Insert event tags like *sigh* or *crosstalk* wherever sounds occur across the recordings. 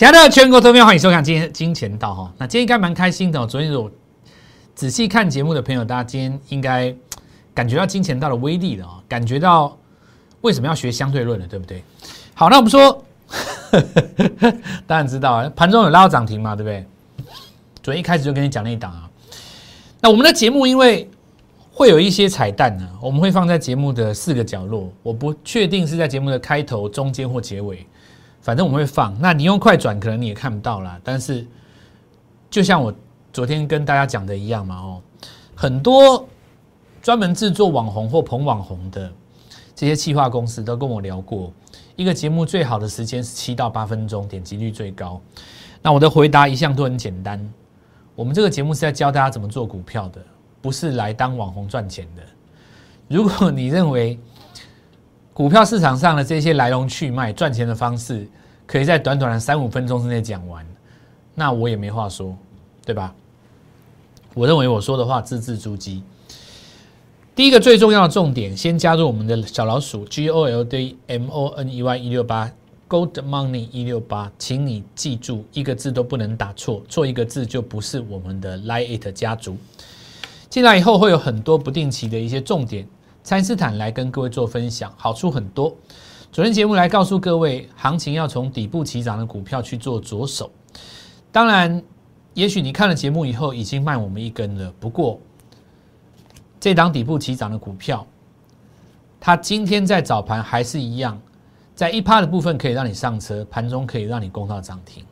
亲爱的全国投票，欢迎收看今天金钱道哈。那今天应该蛮开心的。昨天有仔细看节目的朋友，大家今天应该感觉到金钱道的威力了啊，感觉到为什么要学相对论了，对不对？好，那我们说，*laughs* 当然知道啊，盘中有拉到涨停嘛，对不对？昨天一开始就跟你讲那一档啊。那我们的节目因为会有一些彩蛋呢，我们会放在节目的四个角落，我不确定是在节目的开头、中间或结尾。反正我们会放，那你用快转可能你也看不到啦。但是，就像我昨天跟大家讲的一样嘛，哦，很多专门制作网红或捧网红的这些企划公司都跟我聊过，一个节目最好的时间是七到八分钟，点击率最高。那我的回答一向都很简单，我们这个节目是在教大家怎么做股票的，不是来当网红赚钱的。如果你认为，股票市场上的这些来龙去脉、赚钱的方式，可以在短短的三五分钟之内讲完，那我也没话说，对吧？我认为我说的话字字珠玑。第一个最重要的重点，先加入我们的小老鼠 G O L D M O N E Y 一六八 Gold Money 一六八，请你记住一个字都不能打错，错一个字就不是我们的 Lie It 家族。进来以后会有很多不定期的一些重点。蔡斯坦来跟各位做分享，好处很多。昨天节目来告诉各位，行情要从底部起涨的股票去做着手。当然，也许你看了节目以后已经卖我们一根了。不过，这档底部起涨的股票，它今天在早盘还是一样，在一趴的部分可以让你上车，盘中可以让你攻到涨停，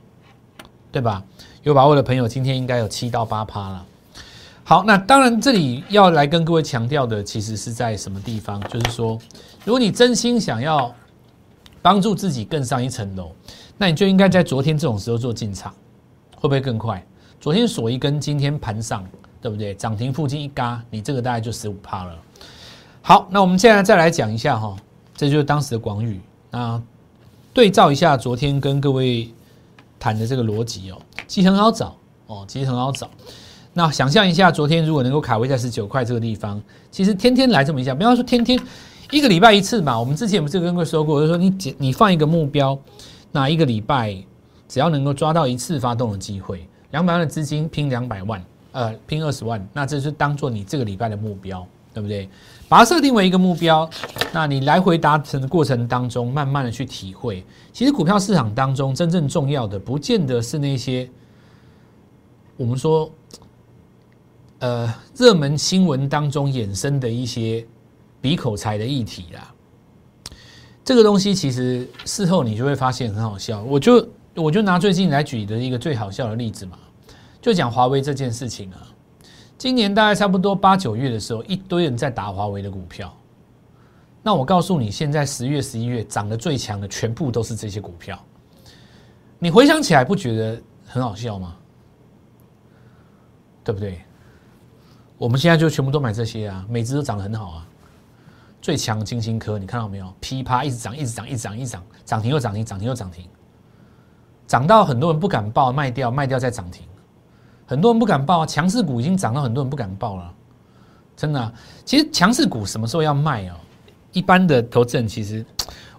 对吧？有把握的朋友，今天应该有七到八趴了。好，那当然，这里要来跟各位强调的，其实是在什么地方？就是说，如果你真心想要帮助自己更上一层楼，那你就应该在昨天这种时候做进场，会不会更快？昨天锁一根，今天盘上，对不对？涨停附近一嘎，你这个大概就十五趴了。好，那我们现在再来讲一下哈，这就是当时的广宇。那对照一下昨天跟各位谈的这个逻辑哦，其实很好找哦，其实很好找。那想象一下，昨天如果能够卡位在十九块这个地方，其实天天来这么一下，不要说天天一个礼拜一次嘛。我们之前不是跟各位说过，就是说你你放一个目标，那一个礼拜只要能够抓到一次发动的机会，两百万的资金拼两百万，呃，拼二十万，那这是当做你这个礼拜的目标，对不对？把它设定为一个目标，那你来回达成的过程当中，慢慢的去体会，其实股票市场当中真正重要的，不见得是那些我们说。呃，热门新闻当中衍生的一些比口才的议题啦，这个东西其实事后你就会发现很好笑。我就我就拿最近来举的一个最好笑的例子嘛，就讲华为这件事情啊。今年大概差不多八九月的时候，一堆人在打华为的股票。那我告诉你，现在十月、十一月涨得最强的，全部都是这些股票。你回想起来，不觉得很好笑吗？对不对？我们现在就全部都买这些啊，每只都涨得很好啊。最强金星科，你看到没有？噼啪一直涨，一直涨，一直涨，一涨，涨停又涨停，涨停又涨停，涨到很多人不敢报，卖掉，卖掉再涨停。很多人不敢报，强势股已经涨到很多人不敢报了。真的，其实强势股什么时候要卖哦？一般的投资人其实，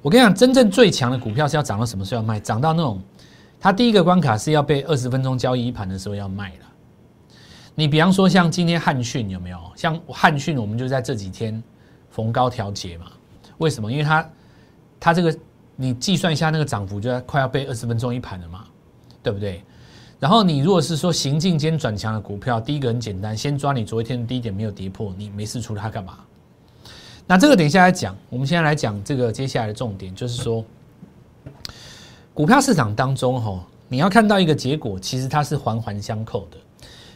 我跟你讲，真正最强的股票是要涨到什么时候要卖？涨到那种，它第一个关卡是要被二十分钟交易一盘的时候要卖了。你比方说像今天汉讯有没有？像汉讯，我们就在这几天逢高调节嘛。为什么？因为它它这个你计算一下那个涨幅，就要快要被二十分钟一盘了嘛，对不对？然后你如果是说行进间转强的股票，第一个很简单，先抓你昨天的低点没有跌破，你没事出它干嘛？那这个等一下来讲，我们现在来讲这个接下来的重点，就是说股票市场当中哈，你要看到一个结果，其实它是环环相扣的。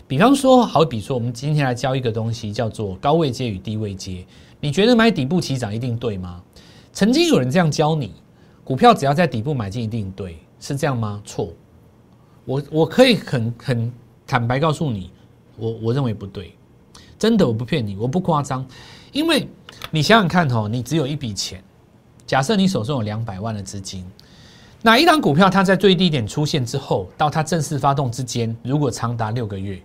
比方说，好比说，我们今天来教一个东西，叫做高位接与低位接。你觉得买底部起涨一定对吗？曾经有人这样教你，股票只要在底部买进一定对，是这样吗？错。我我可以很很坦白告诉你，我我认为不对，真的我不骗你，我不夸张。因为你想想看哦，你只有一笔钱，假设你手中有两百万的资金。哪一档股票它在最低点出现之后，到它正式发动之间，如果长达六个月？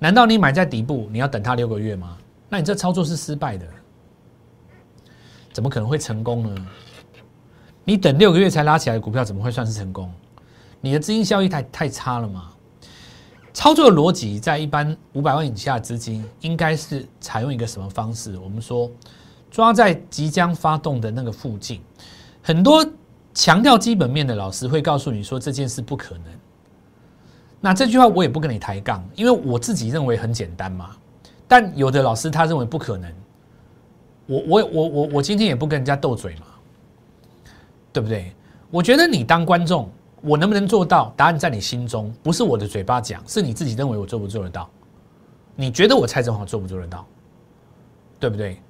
难道你买在底部，你要等它六个月吗？那你这操作是失败的，怎么可能会成功呢？你等六个月才拉起来的股票，怎么会算是成功？你的资金效益太太差了嘛？操作的逻辑在一般五百万以下资金，应该是采用一个什么方式？我们说抓在即将发动的那个附近。很多强调基本面的老师会告诉你说这件事不可能。那这句话我也不跟你抬杠，因为我自己认为很简单嘛。但有的老师他认为不可能。我我我我我今天也不跟人家斗嘴嘛，对不对？我觉得你当观众。我能不能做到？答案在你心中，不是我的嘴巴讲，是你自己认为我做不做得到？你觉得我蔡振华做不做得到？对不对？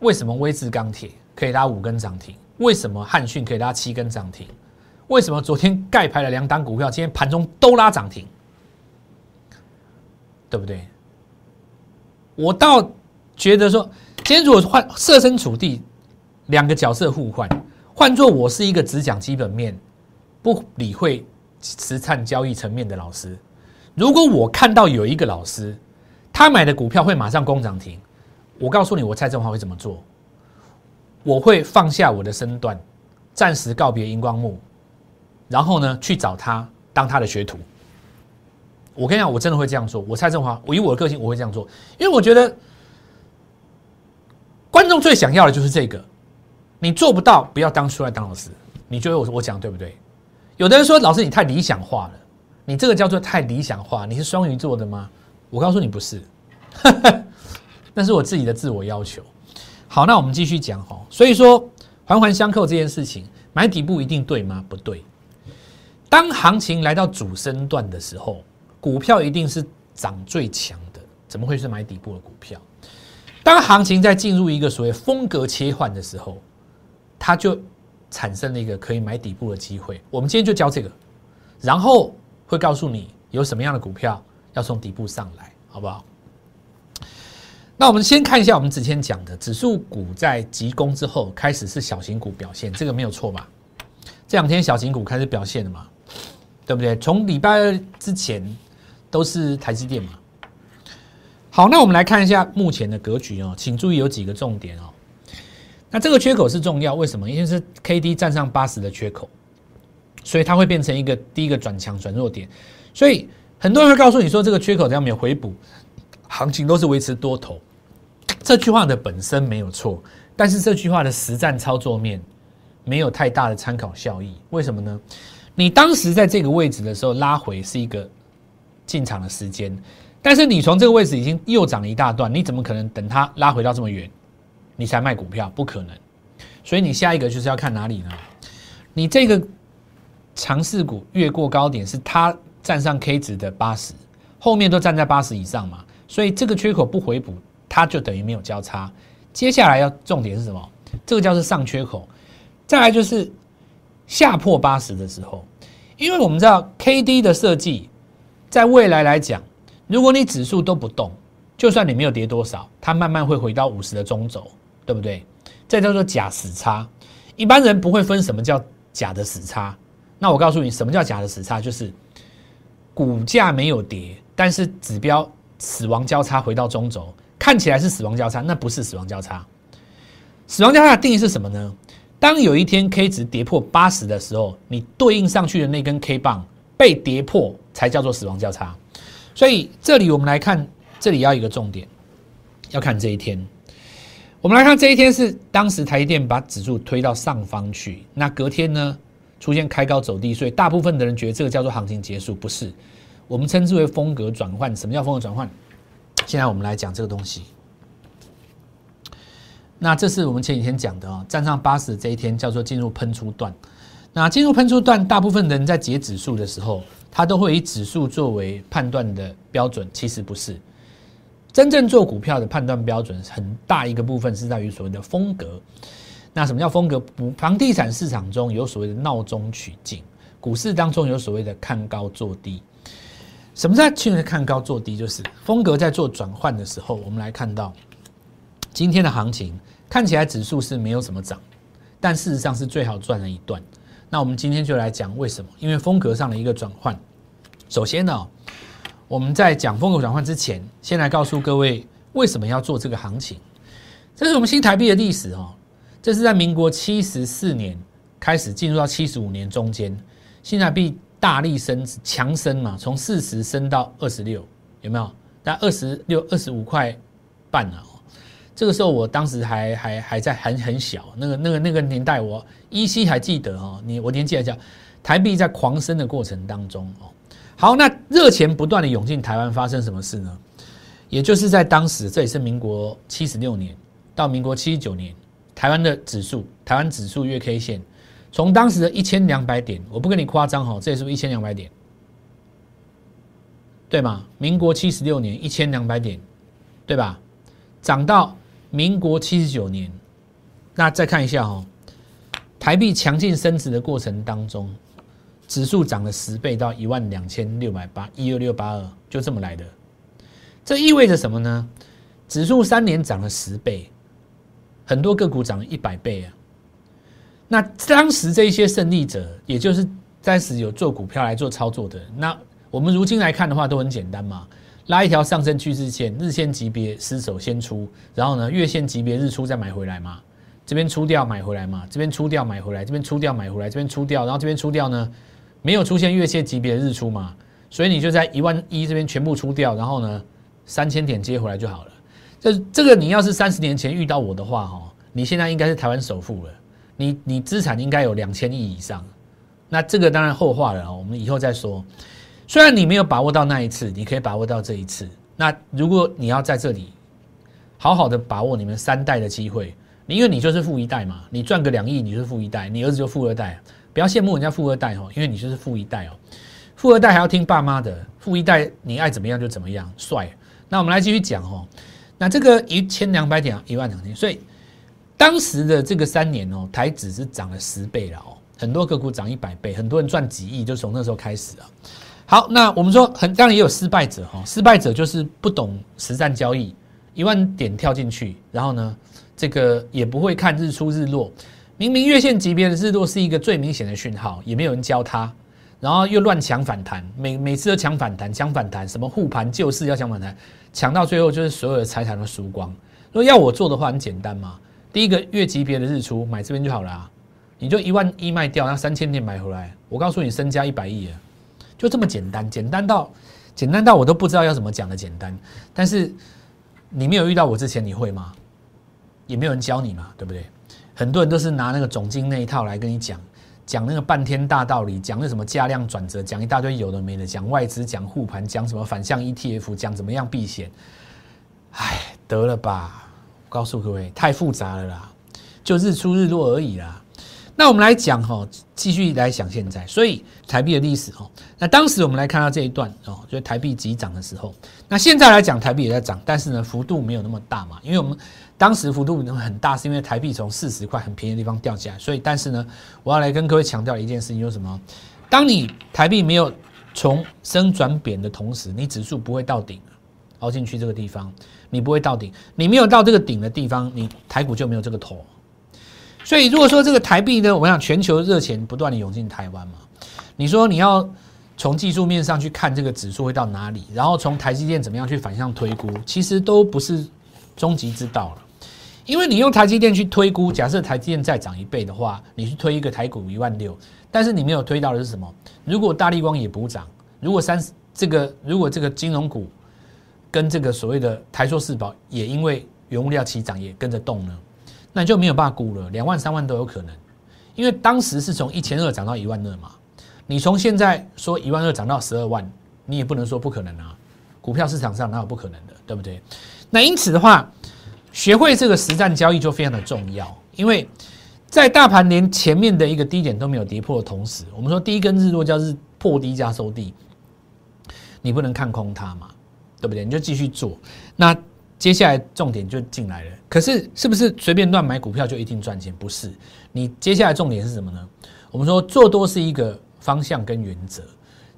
为什么威智钢铁可以拉五根涨停？为什么汉讯可以拉七根涨停？为什么昨天盖牌的两档股票今天盘中都拉涨停？对不对？我倒觉得说，今天如果换设身处地，两个角色互换，换做我是一个只讲基本面。不理会实战交易层面的老师，如果我看到有一个老师，他买的股票会马上攻涨停，我告诉你，我蔡振华会怎么做？我会放下我的身段，暂时告别荧光幕，然后呢，去找他当他的学徒。我跟你讲，我真的会这样做。我蔡振华，我以我的个性，我会这样做，因为我觉得观众最想要的就是这个。你做不到，不要当出来当老师。你觉得我我讲对不对？有的人说：“老师，你太理想化了，你这个叫做太理想化。你是双鱼座的吗？”我告诉你不是，*laughs* 那是我自己的自我要求。好，那我们继续讲哈。所以说，环环相扣这件事情，买底部一定对吗？不对。当行情来到主升段的时候，股票一定是涨最强的，怎么会是买底部的股票？当行情在进入一个所谓风格切换的时候，它就。产生了一个可以买底部的机会，我们今天就教这个，然后会告诉你有什么样的股票要从底部上来，好不好？那我们先看一下我们之前讲的指数股在急攻之后开始是小型股表现，这个没有错吧？这两天小型股开始表现了嘛？对不对？从礼拜二之前都是台积电嘛。好，那我们来看一下目前的格局哦，请注意有几个重点哦。那这个缺口是重要，为什么？因为是 K D 站上八十的缺口，所以它会变成一个第一个转强转弱点。所以很多人会告诉你说，这个缺口只要没有回补，行情都是维持多头。这句话的本身没有错，但是这句话的实战操作面没有太大的参考效益。为什么呢？你当时在这个位置的时候拉回是一个进场的时间，但是你从这个位置已经又涨了一大段，你怎么可能等它拉回到这么远？你才卖股票不可能，所以你下一个就是要看哪里呢？你这个强势股越过高点，是它站上 K 值的八十，后面都站在八十以上嘛，所以这个缺口不回补，它就等于没有交叉。接下来要重点是什么？这个叫做上缺口，再来就是下破八十的时候，因为我们知道 K D 的设计，在未来来讲，如果你指数都不动，就算你没有跌多少，它慢慢会回到五十的中轴。对不对？这叫做假死差。一般人不会分什么叫假的死差。那我告诉你，什么叫假的死差？就是股价没有跌，但是指标死亡交叉回到中轴，看起来是死亡交叉，那不是死亡交叉。死亡交叉的定义是什么呢？当有一天 K 值跌破八十的时候，你对应上去的那根 K 棒被跌破，才叫做死亡交叉。所以这里我们来看，这里要一个重点，要看这一天。我们来看这一天是当时台积电把指数推到上方去，那隔天呢出现开高走低，所以大部分的人觉得这个叫做行情结束，不是？我们称之为风格转换。什么叫风格转换？现在我们来讲这个东西。那这是我们前几天讲的哦，站上八十这一天叫做进入喷出段。那进入喷出段，大部分人在解指数的时候，他都会以指数作为判断的标准，其实不是。真正做股票的判断标准很大一个部分是在于所谓的风格。那什么叫风格？不，房地产市场中有所谓的闹中取静，股市当中有所谓的看高做低。什么叫去年看高做低？就是风格在做转换的时候，我们来看到今天的行情看起来指数是没有什么涨，但事实上是最好赚了一段。那我们今天就来讲为什么？因为风格上的一个转换。首先呢。我们在讲风格转换之前，先来告诉各位为什么要做这个行情。这是我们新台币的历史哦，这是在民国七十四年开始进入到七十五年中间，新台币大力升值，强升嘛，从四十升到二十六，有没有？但二十六、二十五块半了。这个时候我当时还还还在很很小，那个那个那个年代，我依稀还记得哦。你我年纪还小，台币在狂升的过程当中哦。好，那热钱不断的涌进台湾，发生什么事呢？也就是在当时，这也是民国七十六年到民国七十九年，台湾的指数，台湾指数月 K 线，从当时的一千两百点，我不跟你夸张哈，这也是一千两百点，对吗？民国七十六年一千两百点，对吧？涨到。民国七十九年，那再看一下哈，台币强劲升值的过程当中，指数涨了十倍到一万两千六百八一二六八二，就这么来的。这意味着什么呢？指数三年涨了十倍，很多个股涨了一百倍啊。那当时这一些胜利者，也就是当时有做股票来做操作的，那我们如今来看的话，都很简单嘛。拉一条上升趋势线，日线级别失守先出，然后呢，月线级别日出再买回来嘛，这边出掉买回来嘛，这边出掉买回来，这边出掉买回来，这边出掉，然后这边出掉呢，没有出现月线级别日出嘛，所以你就在一万一这边全部出掉，然后呢，三千点接回来就好了。这这个你要是三十年前遇到我的话，哈，你现在应该是台湾首富了，你你资产应该有两千亿以上，那这个当然后话了，我们以后再说。虽然你没有把握到那一次，你可以把握到这一次。那如果你要在这里好好的把握你们三代的机会，因为你就是富一代嘛，你赚个两亿，你就是富一代，你儿子就富二代。不要羡慕人家富二代哦，因为你就是富一代哦。富二代还要听爸妈的，富一代你爱怎么样就怎么样，帅。那我们来继续讲哦。那这个一千两百点，一万两千，所以当时的这个三年哦，台指是涨了十倍了哦，很多个股涨一百倍，很多人赚几亿，就从那时候开始啊。好，那我们说很当然也有失败者哈，失败者就是不懂实战交易，一万点跳进去，然后呢，这个也不会看日出日落，明明月线级别的日落是一个最明显的讯号，也没有人教他，然后又乱抢反弹，每每次都抢反弹，抢反弹，什么护盘救市要抢反弹，抢到最后就是所有的财产都输光。如果要我做的话，很简单嘛，第一个月级别的日出买这边就好了，你就一万一卖掉，那三千点买回来，我告诉你身家一百亿了。就这么简单，简单到简单到我都不知道要怎么讲的简单。但是你没有遇到我之前，你会吗？也没有人教你嘛，对不对？很多人都是拿那个总经那一套来跟你讲，讲那个半天大道理，讲那什么价量转折，讲一大堆有的没的，讲外资，讲护盘，讲什么反向 ETF，讲怎么样避险。哎，得了吧！告诉各位，太复杂了啦，就日出日落而已啦。那我们来讲哈，继续来讲现在，所以台币的历史哈。那当时我们来看到这一段哦，就是台币急涨的时候。那现在来讲，台币也在涨，但是呢，幅度没有那么大嘛。因为我们当时幅度很大，是因为台币从四十块很便宜的地方掉下来。所以，但是呢，我要来跟各位强调一件事情，就是什么？当你台币没有从升转贬的同时，你指数不会到顶，凹进去这个地方，你不会到顶。你没有到这个顶的地方，你台股就没有这个头。所以，如果说这个台币呢，我想全球热钱不断的涌进台湾嘛，你说你要从技术面上去看这个指数会到哪里，然后从台积电怎么样去反向推估，其实都不是终极之道了。因为你用台积电去推估，假设台积电再涨一倍的话，你去推一个台股一万六，但是你没有推到的是什么？如果大力光也补涨，如果三这个如果这个金融股跟这个所谓的台硕四宝也因为原物料齐涨也跟着动呢？那就没有办法估了，两万三万都有可能，因为当时是从一千二涨到一万二嘛。你从现在说一万二涨到十二万，你也不能说不可能啊。股票市场上哪有不可能的，对不对？那因此的话，学会这个实战交易就非常的重要，因为在大盘连前面的一个低点都没有跌破的同时，我们说第一根日落叫日破低加收低，你不能看空它嘛，对不对？你就继续做那。接下来重点就进来了，可是是不是随便乱买股票就一定赚钱？不是，你接下来重点是什么呢？我们说做多是一个方向跟原则，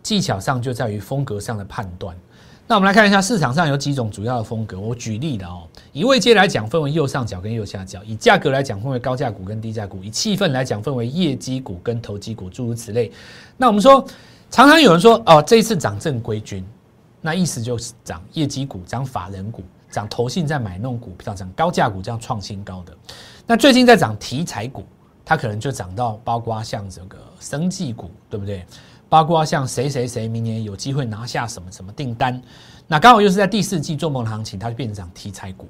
技巧上就在于风格上的判断。那我们来看一下市场上有几种主要的风格。我举例的哦，以位阶来讲分为右上角跟右下角；以价格来讲分为高价股跟低价股；以气氛来讲分为业绩股跟投机股，诸如此类。那我们说，常常有人说哦，这一次涨正规军，那意思就是涨业绩股、涨法人股。涨投信在买弄股票，涨高价股这样创新高的。那最近在涨题材股，它可能就涨到包括像这个生技股，对不对？包括像谁谁谁明年有机会拿下什么什么订单，那刚好又是在第四季做梦的行情，它就变成题材股。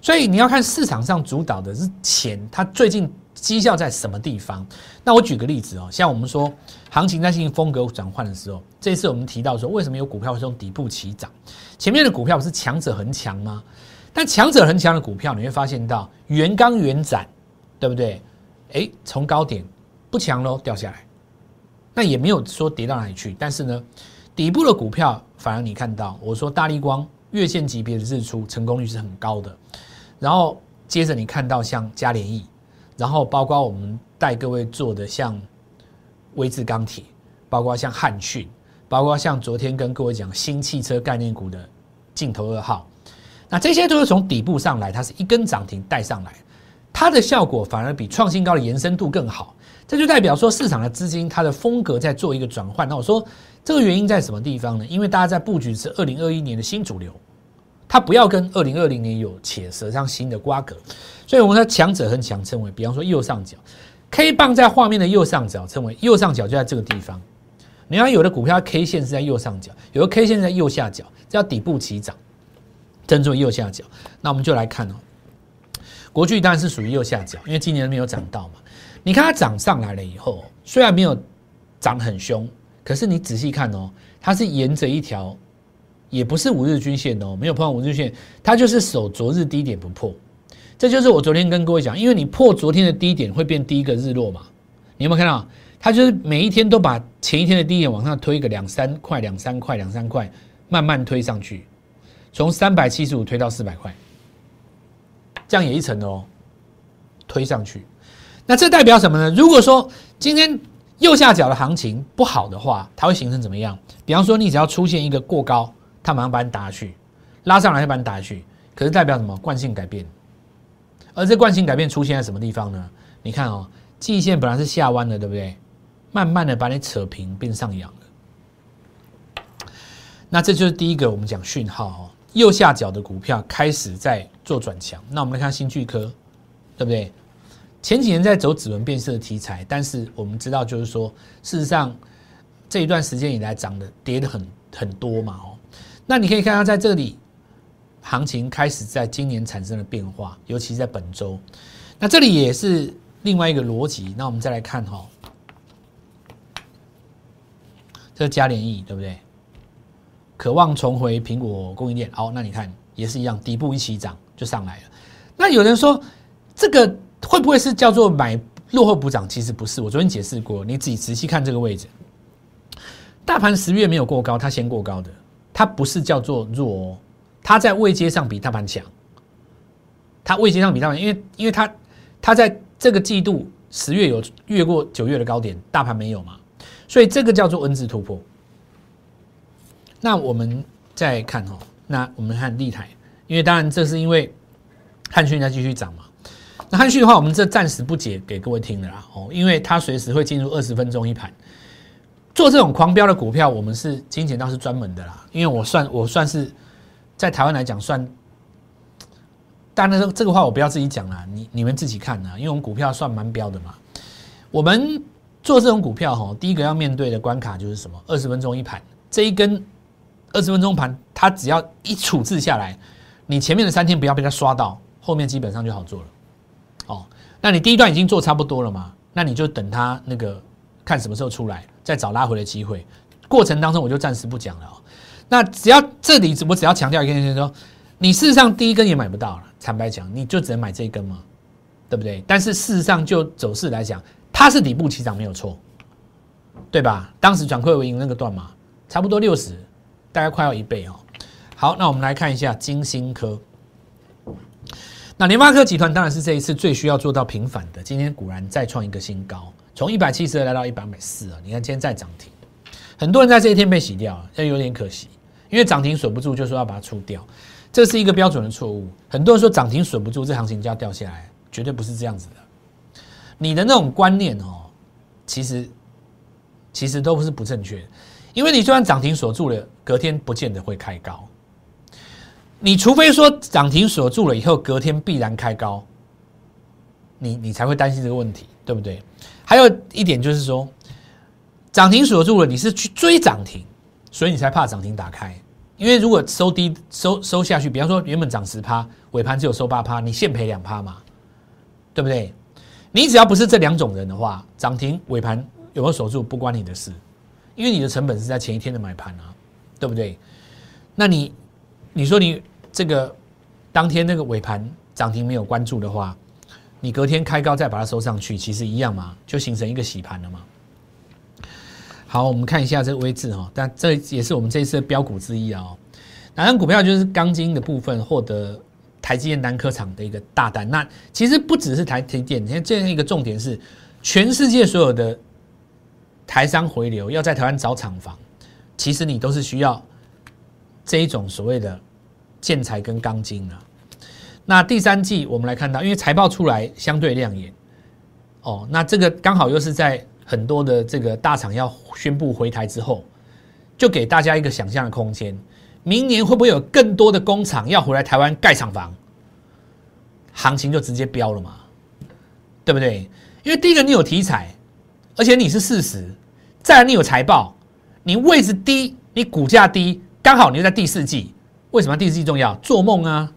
所以你要看市场上主导的是钱，它最近绩效在什么地方？那我举个例子哦，像我们说行情在进行风格转换的时候，这次我们提到说，为什么有股票是从底部起涨？前面的股票不是强者恒强吗？但强者恒强的股票，你会发现到原刚原展，对不对？哎，从高点不强喽，掉下来。那也没有说跌到哪里去，但是呢，底部的股票反而你看到，我说大力光月线级别的日出成功率是很高的，然后接着你看到像嘉联益，然后包括我们带各位做的像威智钢铁，包括像汉讯，包括像昨天跟各位讲新汽车概念股的镜头二号，那这些都是从底部上来，它是一根涨停带上来，它的效果反而比创新高的延伸度更好。这就代表说，市场的资金它的风格在做一个转换。那我说，这个原因在什么地方呢？因为大家在布局是二零二一年的新主流，它不要跟二零二零年有且舌上新的瓜葛。所以我们说强者很强，称为比方说右上角 K 棒在画面的右上角，称为右上角就在这个地方。你看有的股票 K 线是在右上角，有的 K 线在右下角，叫底部起涨，称作右下角。那我们就来看哦，国巨当然是属于右下角，因为今年没有涨到嘛。你看它涨上来了以后，虽然没有涨很凶，可是你仔细看哦，它是沿着一条，也不是五日均线哦，没有碰到五日均线，它就是守昨日低点不破。这就是我昨天跟各位讲，因为你破昨天的低点会变第一个日落嘛。你有没有看到？它就是每一天都把前一天的低点往上推个两三块、两三块、两三块，慢慢推上去，从三百七十五推到四百块，这样也一层哦，推上去。那这代表什么呢？如果说今天右下角的行情不好的话，它会形成怎么样？比方说，你只要出现一个过高，它马上把你打下去，拉上来就把你打下去。可是代表什么？惯性改变。而这惯性改变出现在什么地方呢？你看哦，季线本来是下弯的，对不对？慢慢的把你扯平，变上扬了。那这就是第一个我们讲讯号哦，右下角的股票开始在做转强。那我们来看新巨科，对不对？前几年在走指纹变色的题材，但是我们知道，就是说，事实上这一段时间以来涨的跌的很很多嘛，哦，那你可以看到在这里行情开始在今年产生了变化，尤其在本周，那这里也是另外一个逻辑。那我们再来看哈，这是嘉联益对不对？渴望重回苹果供应链，好，那你看也是一样，底部一起涨就上来了。那有人说这个。会不会是叫做买落后补涨？其实不是，我昨天解释过，你自己仔细看这个位置，大盘十月没有过高，它先过高的，它不是叫做弱，哦它在位阶上比大盘强，它位阶上比大盘，因为因为它它在这个季度十月有越过九月的高点，大盘没有嘛，所以这个叫做 N 字突破。那我们再看哦，那我们看立台，因为当然这是因为汉讯在继续涨嘛。那汉讯的话，我们这暂时不解给各位听的啦哦，因为它随时会进入二十分钟一盘。做这种狂飙的股票，我们是金钱道是专门的啦，因为我算我算是在台湾来讲算，当然这个话我不要自己讲啦，你你们自己看啦，因为我们股票算蛮标的嘛。我们做这种股票哈，第一个要面对的关卡就是什么？二十分钟一盘，这一根二十分钟盘，它只要一处置下来，你前面的三天不要被它刷到，后面基本上就好做了。哦，那你第一段已经做差不多了嘛？那你就等它那个看什么时候出来，再找拉回的机会。过程当中我就暂时不讲了。那只要这里我只要强调一件事，说你事实上第一根也买不到了。坦白讲，你就只能买这一根嘛，对不对？但是事实上就走势来讲，它是底部起涨没有错，对吧？当时转亏为盈那个段嘛，差不多六十，大概快要一倍哦。好，那我们来看一下金星科。那联发科集团当然是这一次最需要做到平反的。今天果然再创一个新高，从一百七十二来到一百四啊！你看今天再涨停，很多人在这一天被洗掉，这有点可惜。因为涨停锁不住，就说要把它出掉，这是一个标准的错误。很多人说涨停锁不住，这行情就要掉下来，绝对不是这样子的。你的那种观念哦，其实其实都不是不正确，因为你就算涨停锁住了，隔天不见得会开高。你除非说涨停锁住了以后，隔天必然开高，你你才会担心这个问题。对不对？还有一点就是说，涨停锁住了，你是去追涨停，所以你才怕涨停打开。因为如果收低收收下去，比方说原本涨十趴，尾盘只有收八趴，你现赔两趴嘛，对不对？你只要不是这两种人的话，涨停尾盘有没有守住不关你的事，因为你的成本是在前一天的买盘啊，对不对？那你你说你这个当天那个尾盘涨停没有关注的话，你隔天开高再把它收上去，其实一样嘛，就形成一个洗盘了嘛。好，我们看一下这个位置哈，但这也是我们这一次的标股之一啊。哪张股票就是钢筋的部分获得台积电南科厂的一个大单？那其实不只是台积电，你看这样一个重点是，全世界所有的台商回流要在台湾找厂房，其实你都是需要这一种所谓的建材跟钢筋啊。那第三季我们来看到，因为财报出来相对亮眼哦，那这个刚好又是在。很多的这个大厂要宣布回台之后，就给大家一个想象的空间。明年会不会有更多的工厂要回来台湾盖厂房？行情就直接飙了嘛，对不对？因为第一个你有题材，而且你是事实，再来你有财报，你位置低，你股价低，刚好你就在第四季。为什么第四季重要？做梦啊！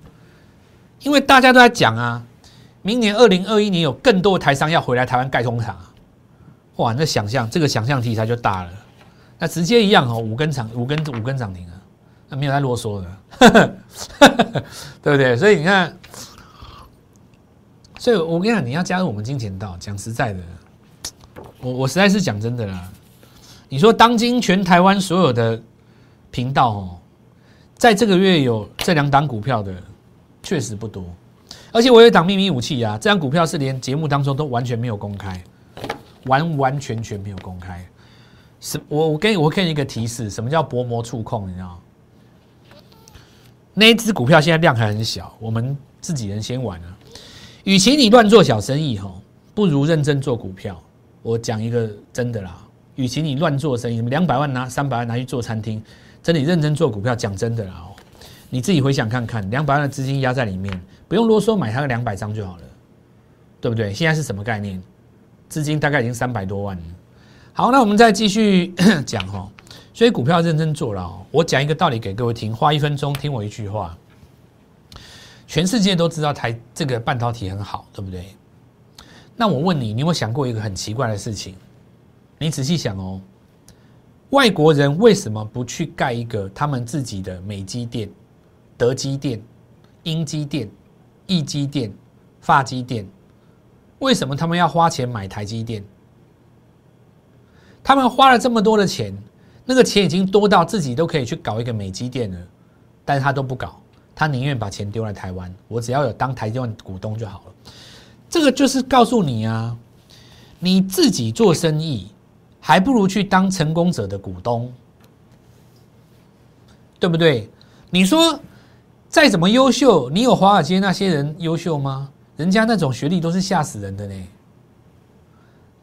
因为大家都在讲啊，明年二零二一年有更多的台商要回来台湾盖工厂。哇，那想象这个想象题材就大了，那直接一样哦，五根涨五根五根涨停啊，那没有在啰嗦的，*laughs* 对不对？所以你看，所以我跟你讲，你要加入我们金钱道，讲实在的，我我实在是讲真的啦。你说当今全台湾所有的频道哦，在这个月有这两档股票的确实不多，而且我有一档秘密武器啊，这张股票是连节目当中都完全没有公开。完完全全没有公开，什我我给我给你一个提示，什么叫薄膜触控？你知道？那一只股票现在量还很小，我们自己人先玩啊。与其你乱做小生意哈，不如认真做股票。我讲一个真的啦，与其你乱做生意，两百万拿三百万拿去做餐厅，真的认真做股票，讲真的啦，你自己回想看看，两百万的资金压在里面，不用啰嗦，买它个两百张就好了，对不对？现在是什么概念？资金大概已经三百多万了。好，那我们再继续 *coughs* 讲哈。所以股票认真做了。我讲一个道理给各位听，花一分钟听我一句话。全世界都知道台这个半导体很好，对不对？那我问你，你有没有想过一个很奇怪的事情？你仔细想哦，外国人为什么不去盖一个他们自己的美积店、德基电、英基电、意基电、发基电？为什么他们要花钱买台积电？他们花了这么多的钱，那个钱已经多到自己都可以去搞一个美积电了，但是他都不搞，他宁愿把钱丢在台湾，我只要有当台积电股东就好了。这个就是告诉你啊，你自己做生意，还不如去当成功者的股东，对不对？你说再怎么优秀，你有华尔街那些人优秀吗？人家那种学历都是吓死人的呢，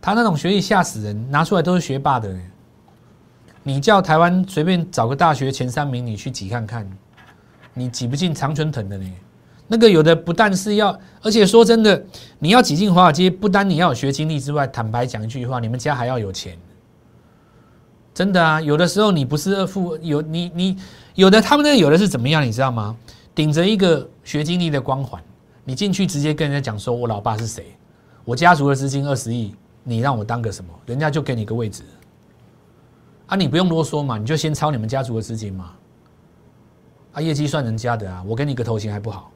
他那种学历吓死人，拿出来都是学霸的。你叫台湾随便找个大学前三名，你去挤看看，你挤不进常春藤的呢。那个有的不但是要，而且说真的，你要挤进华尔街，不单你要有学经历之外，坦白讲一句话，你们家还要有钱。真的啊，有的时候你不是二富，有你你有的他们那有的是怎么样，你知道吗？顶着一个学经历的光环。你进去直接跟人家讲说，我老爸是谁？我家族的资金二十亿，你让我当个什么？人家就给你个位置。啊，你不用啰嗦嘛，你就先抄你们家族的资金嘛。啊，业绩算人家的啊，我给你个头衔还不好。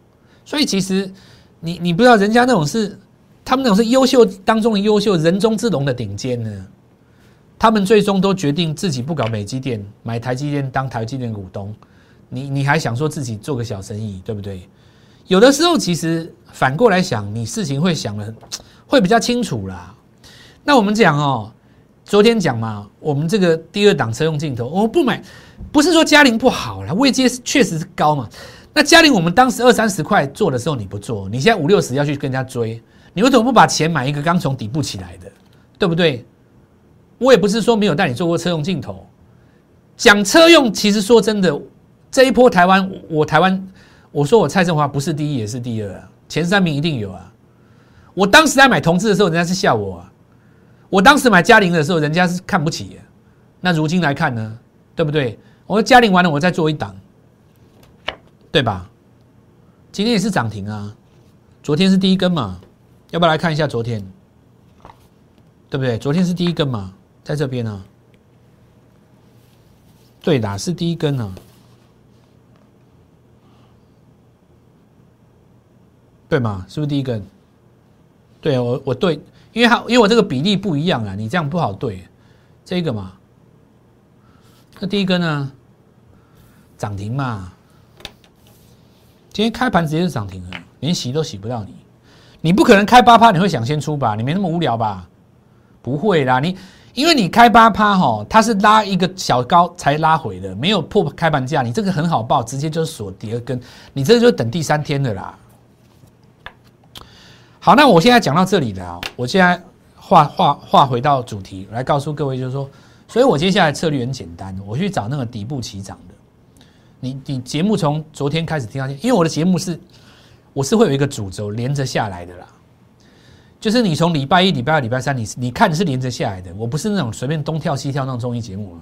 所以其实你你不知道，人家那种是他们那种是优秀当中的优秀，人中之龙的顶尖呢。他们最终都决定自己不搞美积电，买台积电当台积电股东。你你还想说自己做个小生意，对不对？有的时候，其实反过来想，你事情会想的 *tsk* 会比较清楚啦。那我们讲哦，昨天讲嘛，我们这个第二档车用镜头，我不买，不是说嘉陵不好了，位阶确实是高嘛。那嘉陵我们当时二三十块做的时候你不做，你现在五六十要去跟人家追，你为什么不把钱买一个刚从底部起来的，对不对？我也不是说没有带你做过车用镜头，讲车用，其实说真的，这一波台湾，我台湾。我说我蔡振华不是第一也是第二啊，前三名一定有啊。我当时在买同志的时候，人家是笑我啊；我当时买嘉玲的时候，人家是看不起。那如今来看呢，对不对？我嘉玲完了，我再做一档，对吧？今天也是涨停啊，昨天是第一根嘛，要不要来看一下昨天？对不对？昨天是第一根嘛，在这边呢。对的，是第一根呢。对吗？是不是第一根？对我我对，因为它因为我这个比例不一样啊，你这样不好对。这个嘛，那第一根呢？涨停嘛。今天开盘直接是涨停了，连洗都洗不到你。你不可能开八趴，你会想先出吧？你没那么无聊吧？不会啦，你因为你开八趴哈，它是拉一个小高才拉回的，没有破开盘价，你这个很好报，直接就是锁第二根，你这个就等第三天的啦。好，那我现在讲到这里了啊！我现在画画画回到主题，来告诉各位，就是说，所以我接下来策略很简单，我去找那个底部起涨的。你你节目从昨天开始听到，因为我的节目是我是会有一个主轴连着下来的啦，就是你从礼拜一、礼拜二、礼拜三，你你看是连着下来的，我不是那种随便东跳西跳那种综艺节目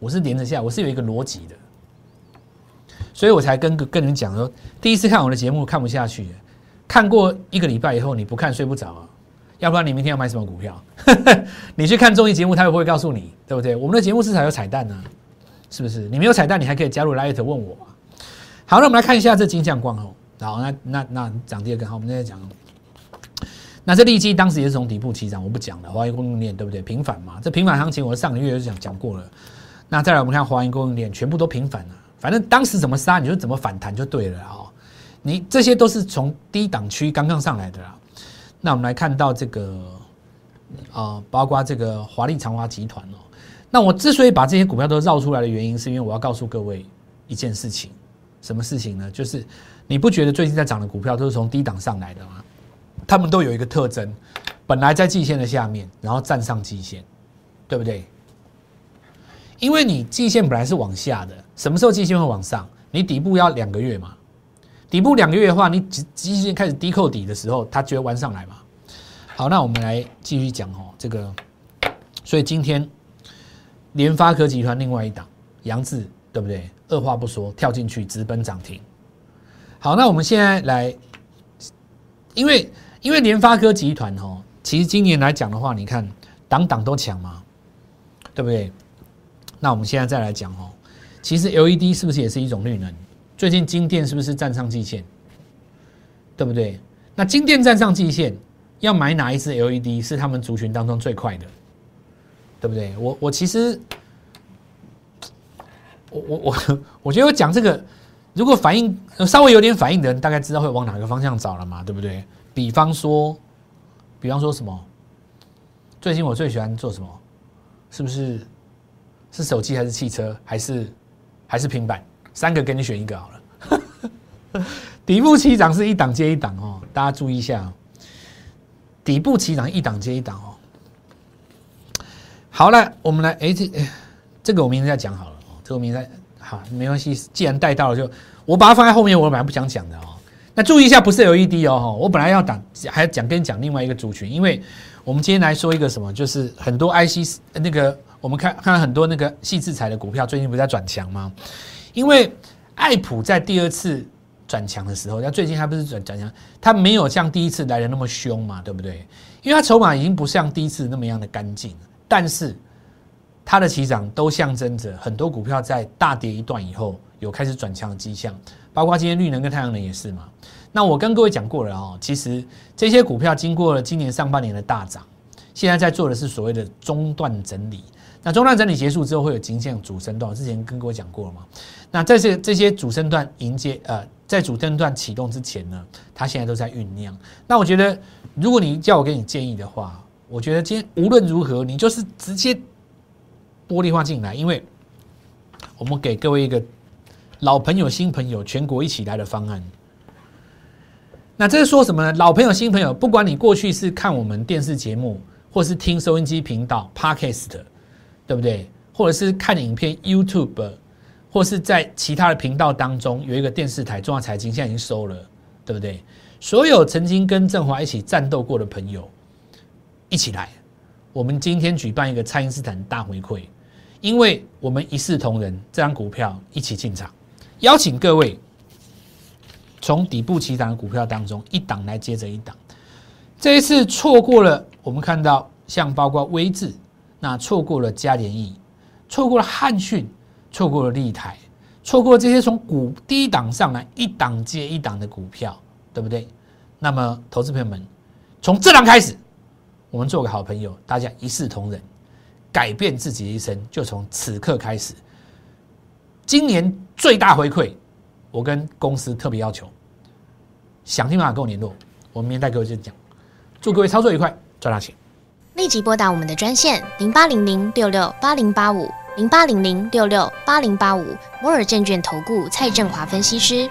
我是连着下，我是有一个逻辑的，所以我才跟跟人讲说，第一次看我的节目看不下去。看过一个礼拜以后，你不看睡不着啊？要不然你明天要买什么股票？*laughs* 你去看综艺节目，他会不会告诉你？对不对？我们的节目至少有彩蛋呢，是不是？你没有彩蛋，你还可以加入 Light 问我。好，那我们来看一下这金相光哦。好，那那那涨第二个，好，我们再讲。那这利基当时也是从底部起涨，我不讲了。华谊供应链对不对？平反嘛，这平反行情，我上个月就讲讲过了。那再来我们看华谊供应链，全部都平反了。反正当时怎么杀，你就怎么反弹就对了啊。你这些都是从低档区刚刚上来的啦。那我们来看到这个啊，包括这个华丽长华集团哦。那我之所以把这些股票都绕出来的原因，是因为我要告诉各位一件事情，什么事情呢？就是你不觉得最近在涨的股票都是从低档上来的吗？他们都有一个特征，本来在季线的下面，然后站上季线，对不对？因为你季线本来是往下的，什么时候季线会往上？你底部要两个月嘛。底部两个月的话，你机机线开始低扣底的时候，它就会弯上来嘛。好，那我们来继续讲哦，这个，所以今天联发科集团另外一档杨志，对不对？二话不说跳进去直奔涨停。好，那我们现在来，因为因为联发科集团哦，其实今年来讲的话，你看档档都抢嘛，对不对？那我们现在再来讲哦，其实 LED 是不是也是一种绿能？最近金店是不是站上季线？对不对？那金店站上季线，要买哪一支 LED 是他们族群当中最快的？对不对？我我其实，我我我 *laughs* 我觉得我讲这个，如果反应稍微有点反应的人，大概知道会往哪个方向找了嘛？对不对？比方说，比方说什么？最近我最喜欢做什么？是不是是手机还是汽车还是还是平板？三个给你选一个好了，*laughs* 底部起涨是一档接一档哦，大家注意一下，底部起涨一档接一档哦。好了，我们来哎这这个我明天再讲好了哦，这个明天再好没关系，既然带到了就我把它放在后面，我本来不想讲的哦。那注意一下，不是 LED 哦，我本来要讲还讲跟你讲另外一个族群，因为我们今天来说一个什么，就是很多 IC 那个我们看看很多那个细制材的股票最近不是在转强吗？因为爱普在第二次转强的时候，那最近它不是转转强，它没有像第一次来的那么凶嘛，对不对？因为它筹码已经不像第一次那么样的干净，但是它的起涨都象征着很多股票在大跌一段以后有开始转强的迹象，包括今天绿能跟太阳能也是嘛。那我跟各位讲过了哦，其实这些股票经过了今年上半年的大涨，现在在做的是所谓的中段整理。那中段整理结束之后，会有金线主升段，之前跟各位讲过了嘛？那在这这些主升段迎接呃，在主升段启动之前呢，它现在都在酝酿。那我觉得，如果你叫我给你建议的话，我觉得今天无论如何，你就是直接玻璃化进来，因为我们给各位一个老朋友、新朋友全国一起来的方案。那这是说什么呢？老朋友、新朋友，不管你过去是看我们电视节目，或是听收音机频道、Podcast。对不对？或者是看影片 YouTube，或是在其他的频道当中有一个电视台中央财经，现在已经收了，对不对？所有曾经跟振华一起战斗过的朋友，一起来。我们今天举办一个蔡英斯坦大回馈，因为我们一视同仁，这张股票一起进场，邀请各位从底部起涨的股票当中一档来接着一档。这一次错过了，我们看到像包括威智，那错过了嘉联益，错过了汉讯，错过了立台，错过这些从股低档上来一档接一档的股票，对不对？那么，投资朋友们，从这档开始。我们做个好朋友，大家一视同仁，改变自己的一生，就从此刻开始。今年最大回馈，我跟公司特别要求，想尽办法跟我联络，我明天带各位去讲。祝各位操作愉快，赚大钱！立即拨打我们的专线零八零零六六八零八五零八零零六六八零八五摩尔证券投顾蔡振华分析师。